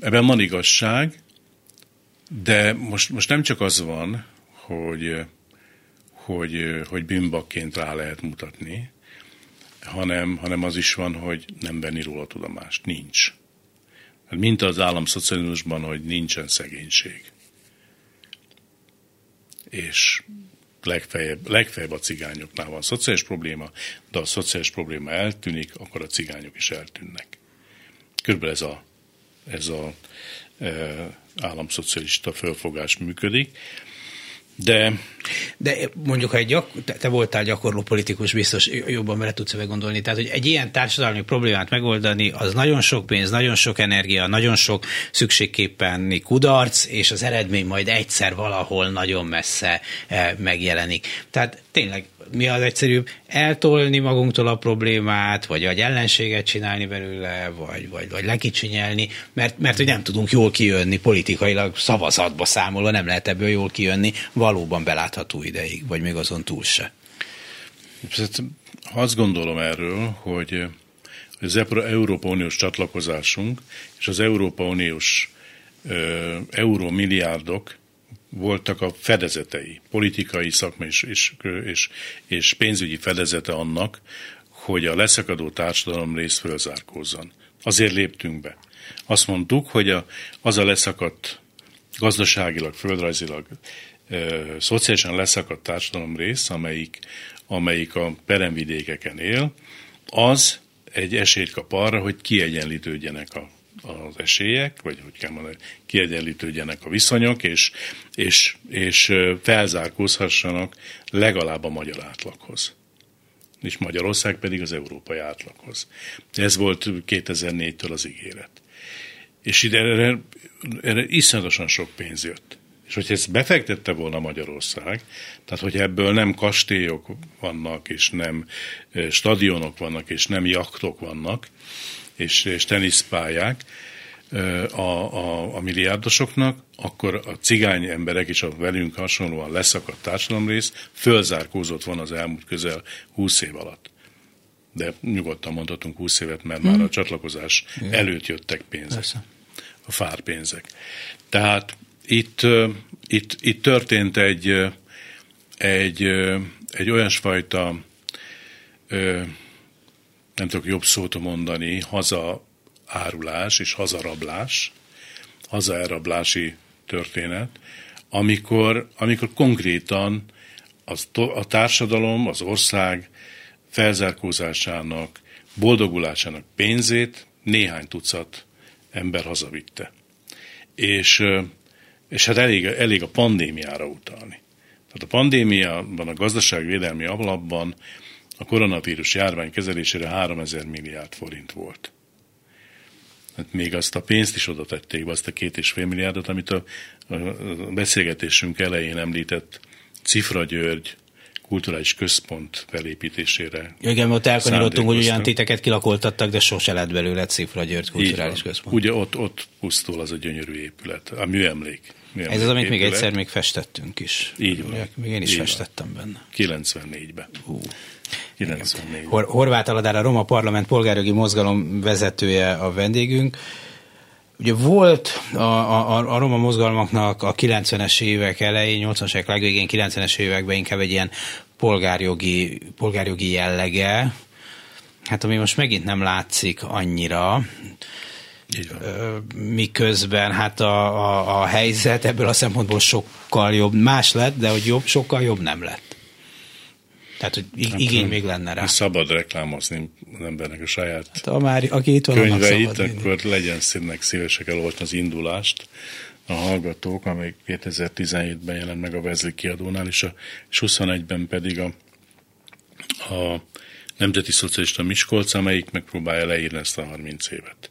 ebben van igazság, de most, most nem csak az van, hogy, hogy, hogy bűnbakként rá lehet mutatni, hanem, hanem az is van, hogy nem venni róla tudomást. Nincs. Hát mint az államszocializmusban, hogy nincsen szegénység. És legfeljebb, legfeljebb a cigányoknál van szociális probléma, de a szociális probléma eltűnik, akkor a cigányok is eltűnnek. Körülbelül ez a, ez a e, államszocialista fölfogás működik. De, de mondjuk, ha egy gyak, te, voltál gyakorló politikus, biztos jobban bele tudsz gondolni. Tehát, hogy egy ilyen társadalmi problémát megoldani, az nagyon sok pénz, nagyon sok energia, nagyon sok szükségképpen kudarc, és az eredmény majd egyszer valahol nagyon messze eh, megjelenik. Tehát tényleg mi az egyszerűbb? Eltolni magunktól a problémát, vagy egy ellenséget csinálni belőle, vagy, vagy, vagy lekicsinyelni, mert, mert hogy nem tudunk jól kijönni politikailag szavazatba számolva, nem lehet ebből jól kijönni valóban belátható ideig, vagy még azon túl se. Azt gondolom erről, hogy az Európa Uniós csatlakozásunk és az Európa Uniós eurómilliárdok voltak a fedezetei, politikai, szakmai és, és, és, és pénzügyi fedezete annak, hogy a leszakadó társadalom rész fölzárkózzon. Azért léptünk be. Azt mondtuk, hogy a, az a leszakadt gazdaságilag, földrajzilag, e, szociálisan leszakadt társadalom rész, amelyik amelyik a peremvidékeken él, az egy esélyt kap arra, hogy kiegyenlítődjenek a, az esélyek, vagy hogy kell mondani, kiegyenlítődjenek a viszonyok, és, és, és felzárkózhassanak legalább a magyar átlaghoz. És Magyarország pedig az európai átlaghoz. Ez volt 2004-től az ígéret. És ide erre, erre iszonyatosan sok pénz jött. És hogyha ezt befektette volna Magyarország, tehát hogy ebből nem kastélyok vannak, és nem stadionok vannak, és nem jaktok vannak, és, és teniszpályák a, a, a milliárdosoknak, akkor a cigány emberek és a velünk hasonlóan leszakadt társadalomrész fölzárkózott van az elmúlt közel 20 év alatt. De nyugodtan mondhatunk 20 évet, mert hmm. már a csatlakozás Igen. előtt jöttek pénzek. Persze. A fárpénzek. Tehát itt, itt, itt történt egy, egy, egy olyasfajta, nem tudok jobb szót mondani, hazaárulás és hazarablás, hazaelrablási történet, amikor, amikor konkrétan az, a társadalom, az ország felzárkózásának, boldogulásának pénzét néhány tucat ember hazavitte. És és hát elég, elég a pandémiára utalni. Tehát a pandémiában, a gazdaságvédelmi alapban a koronavírus járvány kezelésére 3000 milliárd forint volt. Hát még azt a pénzt is oda tették be, azt a két és fél milliárdot, amit a, a beszélgetésünk elején említett Cifra György kulturális központ felépítésére. Igen, ott elkanyarodtunk, hogy ugyan titeket kilakoltattak, de sose lett belőle Cifra György kulturális központ. Ugye ott, ott pusztul az a gyönyörű épület, a műemlék. műemlék Ez az, amit épület. még egyszer még festettünk is. Így van. Még én is Így festettem van. benne. 94-ben. Uh. 94 Hor- Horváth Aladár, a Roma Parlament polgárjogi mozgalom vezetője a vendégünk. Ugye volt a, a, a roma mozgalmaknak a 90-es évek elején, 80-as évek legvégén, 90-es években inkább egy ilyen polgárjogi, polgárjogi jellege, hát ami most megint nem látszik annyira. Miközben hát a, a, a helyzet ebből a szempontból sokkal jobb, más lett, de hogy jobb, sokkal jobb nem lett. Tehát, hogy hát, igény még lenne rá. Szabad reklámozni az embernek a saját hát, a már, aki itt van, könyveit, akkor mindig. legyen színnek szívesek elolvasni az indulást a hallgatók, amely 2017-ben jelent meg a Vezli kiadónál, és, a, és 21-ben pedig a, a Nemzeti Szocialista Miskolc, amelyik megpróbálja leírni ezt a 30 évet.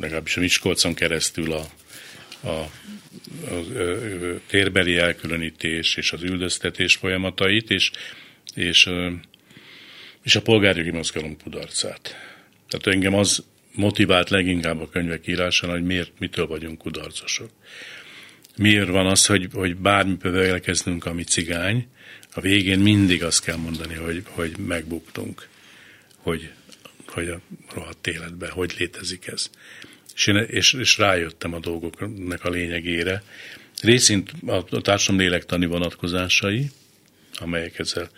Legalábbis a Miskolcon keresztül a, a, a, a, a térbeli elkülönítés és az üldöztetés folyamatait, és, és, és a polgárjogi mozgalom kudarcát. Tehát engem az motivált leginkább a könyvek írásán, hogy miért, mitől vagyunk kudarcosok. Miért van az, hogy, hogy bármiből elkezdünk, ami cigány, a végén mindig azt kell mondani, hogy, hogy megbuktunk, hogy, hogy a rohadt életben, hogy létezik ez. És, én, és, és rájöttem a dolgoknak a lényegére. Részint a, a társadalom lélektani vonatkozásai, amelyek ezzel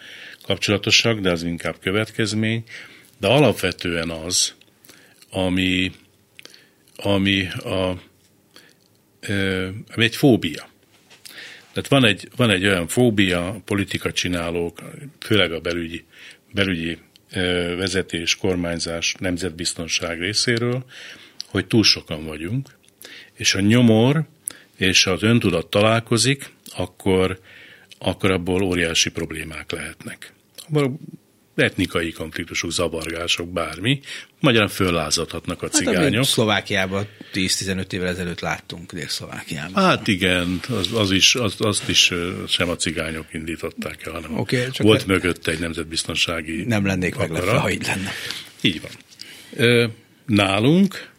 kapcsolatosak, de az inkább következmény, de alapvetően az, ami, ami, a, ami egy fóbia. Tehát van egy, van egy olyan fóbia, a politika csinálók, főleg a belügyi, belügyi vezetés, kormányzás, nemzetbiztonság részéről, hogy túl sokan vagyunk, és a nyomor és az öntudat találkozik, akkor, akkor abból óriási problémák lehetnek etnikai konfliktusok, zavargások, bármi, magyarán föllázadhatnak a cigányok. Hát, Szlovákiában 10-15 évvel ezelőtt láttunk Dél-Szlovákiában. Hát igen, az, az is, az, azt is sem a cigányok indították el, hanem okay, csak volt le... mögött egy nemzetbiztonsági Nem lennék meglepve, ha így lenne. Így van. Nálunk,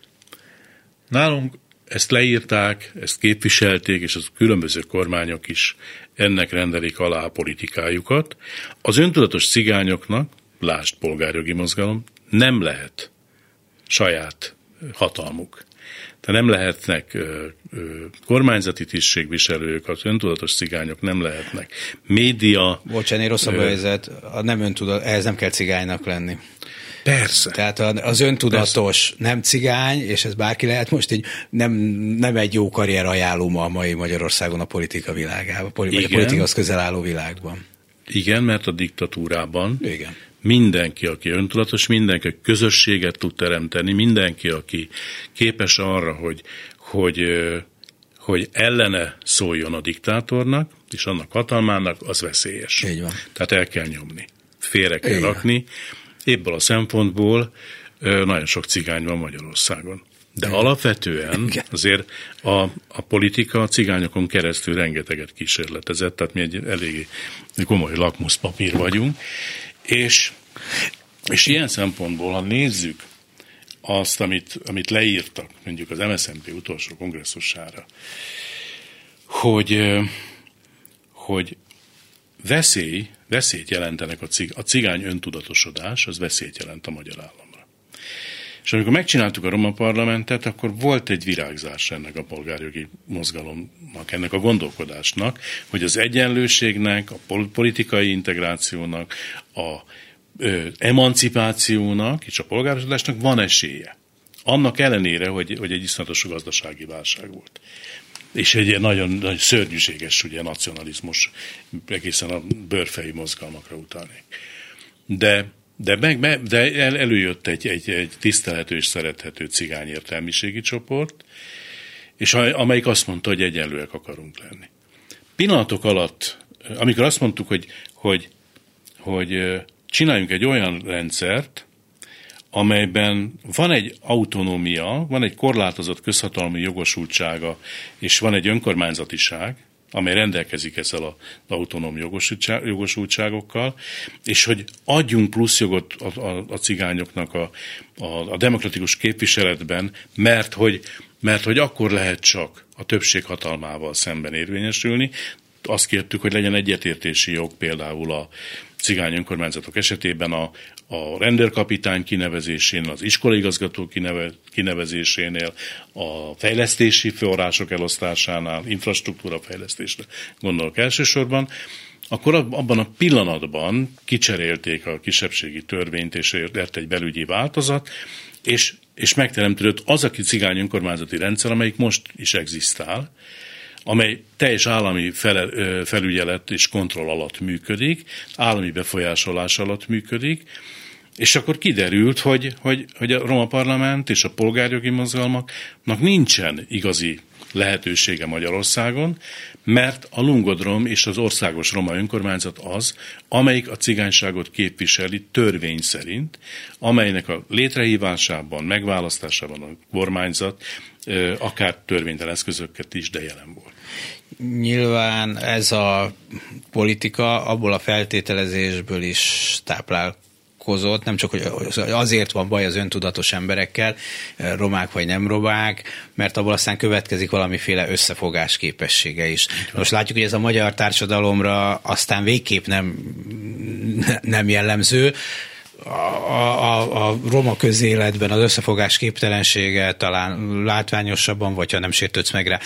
nálunk ezt leírták, ezt képviselték, és az különböző kormányok is ennek rendelik alá a politikájukat. Az öntudatos cigányoknak, lásd polgárjogi mozgalom, nem lehet saját hatalmuk. Tehát nem lehetnek ö, ö, kormányzati tisztségviselők, az öntudatos cigányok nem lehetnek. Média... Bocsánat, rosszabb ö, helyzet, a nem öntudat, ehhez nem kell cigánynak lenni. Persze. Tehát az öntudatos, Persze. nem cigány, és ez bárki lehet most így nem, nem egy jó karrier ajánló a mai Magyarországon a politika világában, vagy a politikahoz közel álló világban. Igen, mert a diktatúrában Igen. mindenki, aki öntudatos, mindenki, közösséget tud teremteni, mindenki, aki képes arra, hogy, hogy, hogy ellene szóljon a diktátornak, és annak hatalmának, az veszélyes. Így van. Tehát el kell nyomni. Félre kell Igen. rakni. Ebből a szempontból nagyon sok cigány van Magyarországon. De alapvetően azért a, a politika a cigányokon keresztül rengeteget kísérletezett, tehát mi egy eléggé komoly lakmuszpapír vagyunk, és, és ilyen szempontból, ha nézzük azt, amit, amit leírtak, mondjuk az MSZNP utolsó kongresszusára, hogy, hogy veszély, veszélyt jelentenek a, cig, a cigány öntudatosodás, az veszélyt jelent a magyar állam. És amikor megcsináltuk a Roma parlamentet, akkor volt egy virágzás ennek a polgárjogi mozgalomnak, ennek a gondolkodásnak, hogy az egyenlőségnek, a politikai integrációnak, a ö, emancipációnak és a polgárosodásnak van esélye. Annak ellenére, hogy, hogy egy iszonyatos gazdasági válság volt. És egy nagyon, nagyon szörnyűséges ugye, nacionalizmus, egészen a bőrfejű mozgalmakra utalnék. De de, meg, de el, előjött egy, egy, egy tisztelhető és szerethető cigány értelmiségi csoport, és amelyik azt mondta, hogy egyenlőek akarunk lenni. Pillanatok alatt, amikor azt mondtuk, hogy, hogy, hogy csináljunk egy olyan rendszert, amelyben van egy autonómia, van egy korlátozott közhatalmi jogosultsága, és van egy önkormányzatiság, amely rendelkezik ezzel az autonóm jogosultságokkal, és hogy adjunk plusz jogot a, a, a cigányoknak a, a, a demokratikus képviseletben, mert hogy, mert hogy akkor lehet csak a többség hatalmával szemben érvényesülni. Azt kértük, hogy legyen egyetértési jog például a cigány önkormányzatok esetében a, a rendőrkapitány kinevezésénél, az iskolaigazgató kineve, kinevezésénél, a fejlesztési források elosztásánál, infrastruktúra fejlesztésre gondolok elsősorban, akkor abban a pillanatban kicserélték a kisebbségi törvényt, és lett egy belügyi változat, és, és megteremtődött az a cigány önkormányzati rendszer, amelyik most is egzisztál, amely teljes állami fele, felügyelet és kontroll alatt működik, állami befolyásolás alatt működik, és akkor kiderült, hogy, hogy, hogy a Roma Parlament és a polgárjogi mozgalmaknak nincsen igazi lehetősége Magyarországon, mert a Lungodrom és az országos roma önkormányzat az, amelyik a cigányságot képviseli törvény szerint, amelynek a létrehívásában, megválasztásában a kormányzat akár törvénytelen eszközöket is, de jelen volt. Nyilván ez a politika abból a feltételezésből is táplál nem csak, hogy azért van baj az öntudatos emberekkel, romák vagy nem romák, mert abból aztán következik valamiféle összefogás képessége is. Most látjuk, hogy ez a magyar társadalomra aztán végképp nem, nem jellemző, a, a, a roma közéletben az összefogás képtelensége talán látványosabban, vagy ha nem sértődsz meg rá,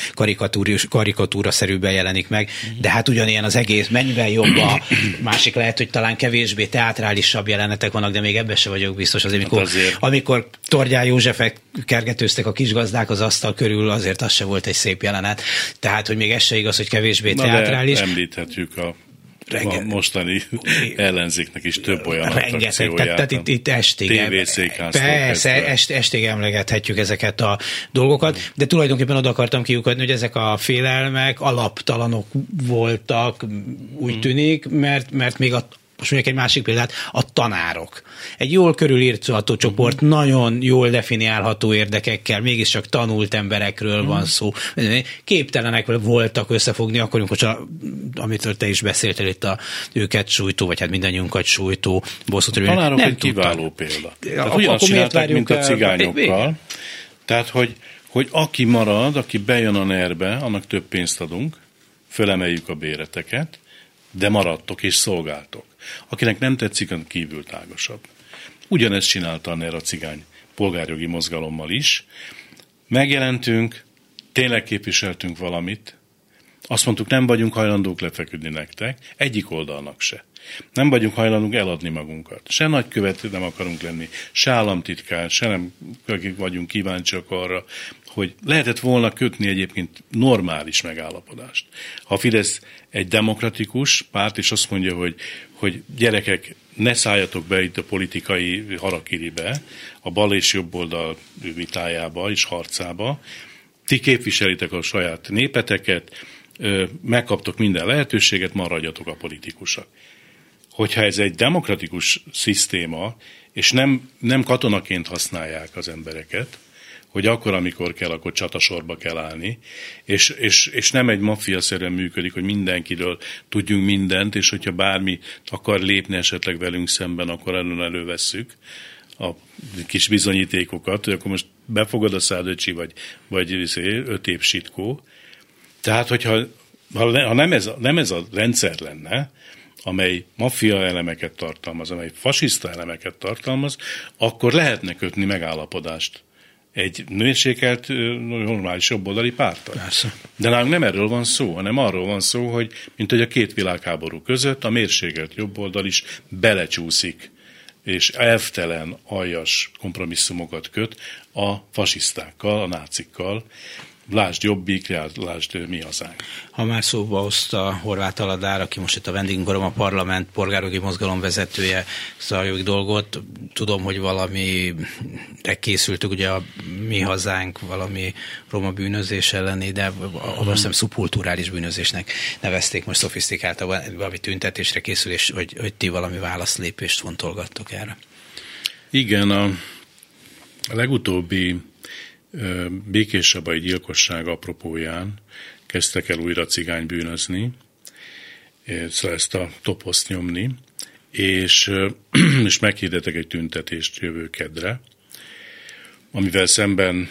karikatúra szerűben jelenik meg, de hát ugyanilyen az egész, mennyivel jobb a másik lehet, hogy talán kevésbé teátrálisabb jelenetek vannak, de még ebben se vagyok biztos. Azért, amikor, hát azért. amikor Tordján Józsefek kergetőztek a kisgazdák az asztal körül, azért az se volt egy szép jelenet. Tehát, hogy még ez se igaz, hogy kevésbé Na teátrális. De említhetjük a Renge... a mostani ellenzéknek is több olyan Rengeteg, tehát, tehát itt, itt estig, persze, est, estig emlegethetjük ezeket a dolgokat, de tulajdonképpen oda akartam kiukadni, hogy ezek a félelmek alaptalanok voltak, úgy hmm. tűnik, mert, mert még a, most mondjuk egy másik példát, a tanárok. Egy jól körülírható csoport, uh-huh. nagyon jól definiálható érdekekkel, mégiscsak tanult emberekről uh-huh. van szó. Képtelenek voltak összefogni, akkor, amikor, amitől te is beszéltél itt a őket sújtó, vagy hát mindannyiunkat sújtó bosszút. A tanárok nem egy kiváló példa. Tehát ugyanazt csinálták, mint a cigányokkal. Tehát, hogy, hogy aki marad, aki bejön a nerbe, annak több pénzt adunk, fölemeljük a béreteket, de maradtok és szolgáltok. Akinek nem tetszik, az kívül tágasabb. Ugyanezt csinálta a a cigány polgárjogi mozgalommal is. Megjelentünk, tényleg képviseltünk valamit, Azt mondtuk, nem vagyunk hajlandók lefeküdni nektek, egyik oldalnak se. Nem vagyunk hajlandók eladni magunkat. Se nagykövet nem akarunk lenni, se államtitkár, se nem vagyunk kíváncsiak arra, hogy lehetett volna kötni egyébként normális megállapodást. Ha Fidesz egy demokratikus párt, és azt mondja, hogy, hogy gyerekek, ne szálljatok be itt a politikai harakiribe, a bal és jobb oldal vitájába és harcába, ti képviselitek a saját népeteket, megkaptok minden lehetőséget, maradjatok a politikusok. Hogyha ez egy demokratikus szisztéma, és nem, nem katonaként használják az embereket, hogy akkor, amikor kell, akkor csatasorba kell állni, és, és, és nem egy maffia-szerűen működik, hogy mindenkiről tudjunk mindent, és hogyha bármi akar lépni esetleg velünk szemben, akkor elő elővesszük a kis bizonyítékokat, hogy akkor most befogad a szádöcsi, vagy, vagy izé, öt év sitkó. Tehát, hogyha ha nem ez, nem ez a rendszer lenne, amely maffia elemeket tartalmaz, amely fasiszta elemeket tartalmaz, akkor lehetne kötni megállapodást egy mérsékelt, normális jobboldali pártal. Persze. De nálunk nem erről van szó, hanem arról van szó, hogy mint hogy a két világháború között a mérsékelt jobboldal is belecsúszik és elvtelen, aljas kompromisszumokat köt a fasisztákkal, a nácikkal, Lásd Jobbik, lásd Mi Hazánk. Ha már szóba hozta Horváth Aladár, aki most itt a vendégünk a parlament polgárjogi mozgalom vezetője, szarjogi dolgot, tudom, hogy valami de készültük, ugye a Mi Hazánk valami roma bűnözés elleni, de azt hiszem szubkulturális bűnözésnek nevezték most szofisztikáltan, valami tüntetésre készül, és hogy, hogy ti valami válaszlépést fontolgattok erre. Igen, a legutóbbi békéssabai gyilkosság apropóján kezdtek el újra cigány bűnözni, szóval ezt a toposzt nyomni, és, és meghirdetek egy tüntetést jövő kedre, amivel szemben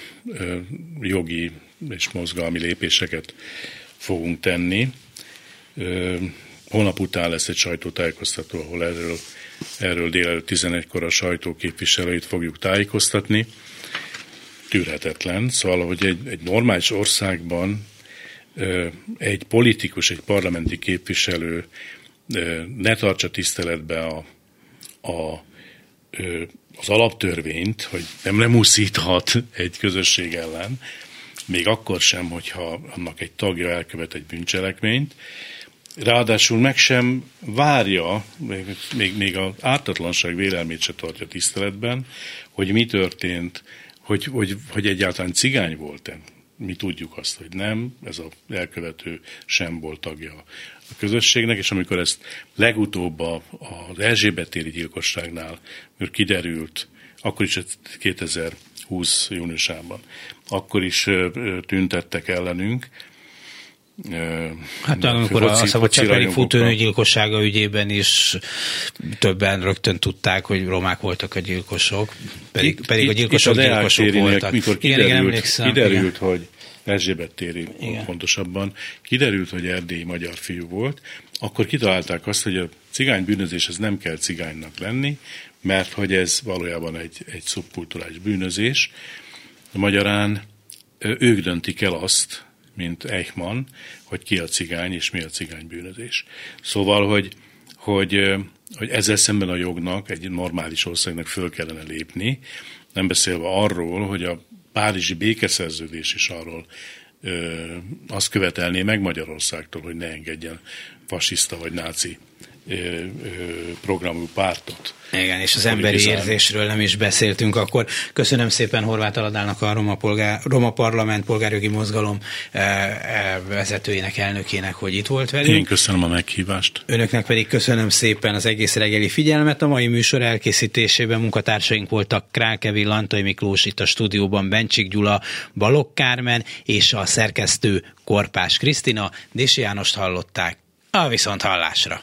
jogi és mozgalmi lépéseket fogunk tenni. Holnap után lesz egy sajtótájékoztató, ahol erről, erről délelőtt 11-kor a sajtó képviselőit fogjuk tájékoztatni tűrhetetlen. Szóval, hogy egy, egy normális országban egy politikus, egy parlamenti képviselő ne tartsa tiszteletbe a, a, az alaptörvényt, hogy nem lemuszíthat egy közösség ellen, még akkor sem, hogyha annak egy tagja elkövet egy bűncselekményt, ráadásul meg sem várja, még, még, még az ártatlanság vélelmét se tartja tiszteletben, hogy mi történt hogy, hogy, hogy egyáltalán cigány volt-e. Mi tudjuk azt, hogy nem, ez a elkövető sem volt tagja a közösségnek, és amikor ezt legutóbb az Erzsébet téri gyilkosságnál kiderült, akkor is 2020 júniusában, akkor is tüntettek ellenünk, Hát amikor a szabadságbeli futónő gyilkossága ügyében is többen rögtön tudták, hogy romák voltak a gyilkosok, pedig, itt, pedig a gyilkosok itt, gyilkosok voltak. Mikor kiderült, igen, igen, kiderült igen. hogy Erzsébet téri igen. pontosabban, kiderült, hogy erdélyi magyar fiú volt, akkor kitalálták azt, hogy a cigány bűnözéshez nem kell cigánynak lenni, mert hogy ez valójában egy, egy szubkulturális bűnözés. Magyarán ők döntik el azt, mint Eichmann, hogy ki a cigány és mi a cigány bűnözés. Szóval, hogy, hogy, hogy ezzel szemben a jognak, egy normális országnak föl kellene lépni, nem beszélve arról, hogy a Párizsi békeszerződés is arról ö, azt követelné meg Magyarországtól, hogy ne engedjen fasiszta vagy náci programú pártot. Igen, és az emberi érzésről nem is beszéltünk akkor. Köszönöm szépen Horváth Aladának a Roma, polgár, Roma Parlament polgárjogi mozgalom vezetőjének, elnökének, hogy itt volt velünk. Én köszönöm a meghívást. Önöknek pedig köszönöm szépen az egész reggeli figyelmet. A mai műsor elkészítésében munkatársaink voltak Krákevi Lantai Miklós itt a stúdióban, Bencsik Gyula, Balok Kármen és a szerkesztő Korpás Krisztina. Dési Jánost hallották. A viszont hallásra!